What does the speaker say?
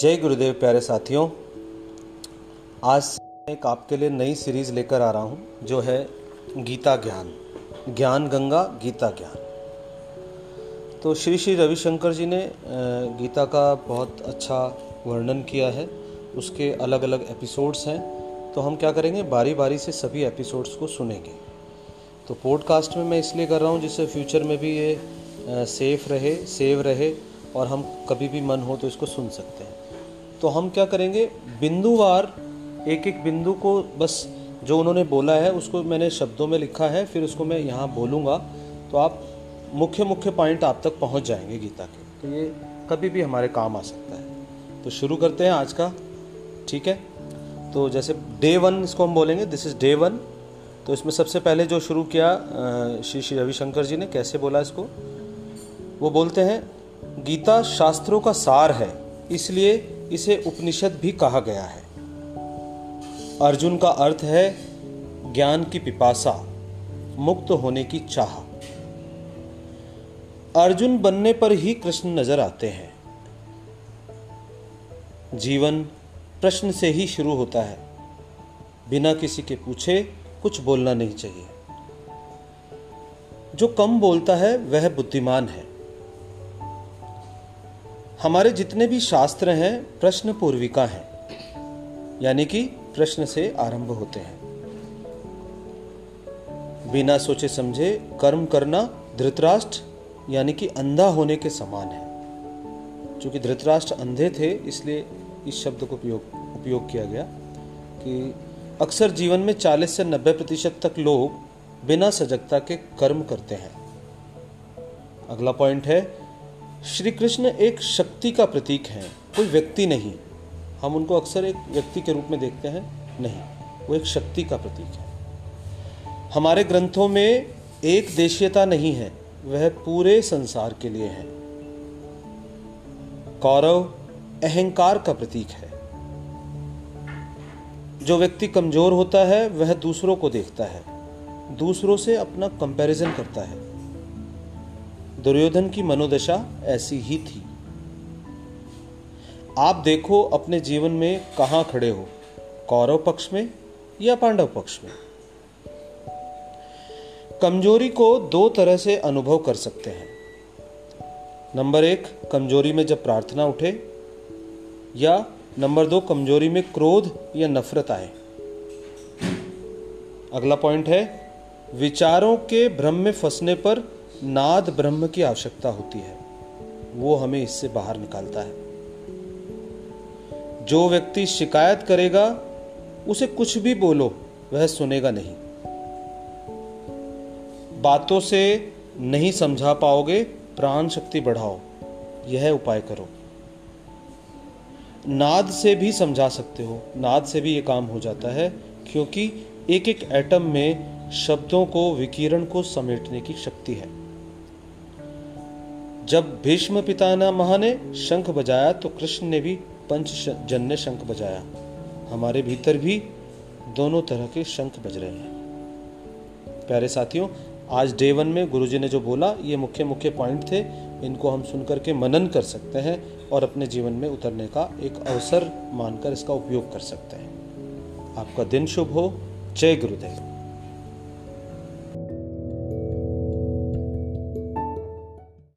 जय गुरुदेव प्यारे साथियों। आज एक आपके लिए नई सीरीज़ लेकर आ रहा हूँ, जो है गीता ज्ञान। ज्ञान गंगा, गीता ज्ञान। तो श्री श्री रविशंकर जी ने गीता का बहुत अच्छा वर्णन किया है। उसके अलग अलग एपिसोड्स हैं। तो हम क्या करेंगे? बारी बारी से सभी एपिसोड्स को सुनेंगे। तो पॉडकास्ट में मैं इसलिए कर रहा हूँ, जिससे फ्यूचर में भी ये सेफ़ रहे, सेव रहे, और हम कभी भी मन हो तो इसको सुन सकते हैं। तो हम क्या करेंगे? बिंदुवार, एक एक बिंदु को बस जो उन्होंने बोला है, उसको मैंने शब्दों में लिखा है, फिर उसको मैं यहाँ बोलूँगा। तो आप मुख्य मुख्य पॉइंट आप तक पहुँच जाएँगे गीता के। तो ये कभी भी हमारे काम आ सकता है। तो शुरू करते हैं आज का, ठीक है? तो जैसे डे वन इसको हम बोलेंगे दिस इज़ डे वन तो इसमें सबसे पहले जो शुरू किया श्री श्री रविशंकर जी ने, कैसे बोला इसको? वो बोलते हैं, गीता शास्त्रों का सार है, इसलिए इसे उपनिषद भी कहा गया है। अर्जुन का अर्थ है ज्ञान की पिपासा, मुक्त होने की चाह। अर्जुन बनने पर ही कृष्ण नज़र आते हैं। जीवन प्रश्न से ही शुरू होता है। बिना किसी के पूछे कुछ बोलना नहीं चाहिए। जो कम बोलता है, वह बुद्धिमान है। हमारे जितने भी शास्त्र हैं, प्रश्न पूर्विका हैं, यानी कि प्रश्न से आरंभ होते हैं। बिना सोचे समझे कर्म करना धृतराष्ट्र, यानी कि अंधा होने के समान है। क्योंकि धृतराष्ट्र अंधे थे, इसलिए इस शब्द को उपयोग उपयोग किया गया कि अक्सर जीवन में 40 से 90 प्रतिशत तक लोग बिना सजगता के कर्म करते हैं। अगला पॉइंट है श्री कृष्ण एक शक्ति का प्रतीक है, कोई व्यक्ति नहीं। हम उनको अक्सर एक व्यक्ति के रूप में देखते हैं, नहीं, वो एक शक्ति का प्रतीक है। हमारे ग्रंथों में एक देशीयता नहीं है, वह पूरे संसार के लिए है। कौरव अहंकार का प्रतीक है। जो व्यक्ति कमज़ोर होता है, वह दूसरों को देखता है, दूसरों से अपना कंपैरिजन करता है। दुर्योधन की मनोदशा ऐसी ही थी। आप देखो अपने जीवन में कहाँ खड़े हो, कौरव पक्ष में या पांडव पक्ष में। कमज़ोरी को दो तरह से अनुभव कर सकते हैं। नंबर एक, कमज़ोरी में जब प्रार्थना उठे, या नंबर दो, कमज़ोरी में क्रोध या नफरत आए। अगला पॉइंट है, विचारों के भ्रम में फंसने पर नाद ब्रह्म की आवश्यकता होती है। वो हमें इससे बाहर निकालता है। जो व्यक्ति शिकायत करेगा, उसे कुछ भी बोलो, वह सुनेगा नहीं। बातों से नहीं समझा पाओगे, प्राण शक्ति बढ़ाओ। यह उपाय करो। नाद से भी समझा सकते हो। नाद से भी यह काम हो जाता है, क्योंकि एक एक एटम में शब्दों को, विकिरण को समेटने की शक्ति है। जब भीष्म पितामह ने शंख बजाया तो कृष्ण ने भी पंच जन ने शंख बजाया। हमारे भीतर भी दोनों तरह के शंख बज रहे हैं। प्यारे साथियों, आज डे वन में गुरुजी ने जो बोला, ये मुख्य मुख्य पॉइंट थे। इनको हम सुनकर के मनन कर सकते हैं और अपने जीवन में उतरने का एक अवसर मानकर इसका उपयोग कर सकते हैं। आपका दिन शुभ हो। जय गुरुदेव।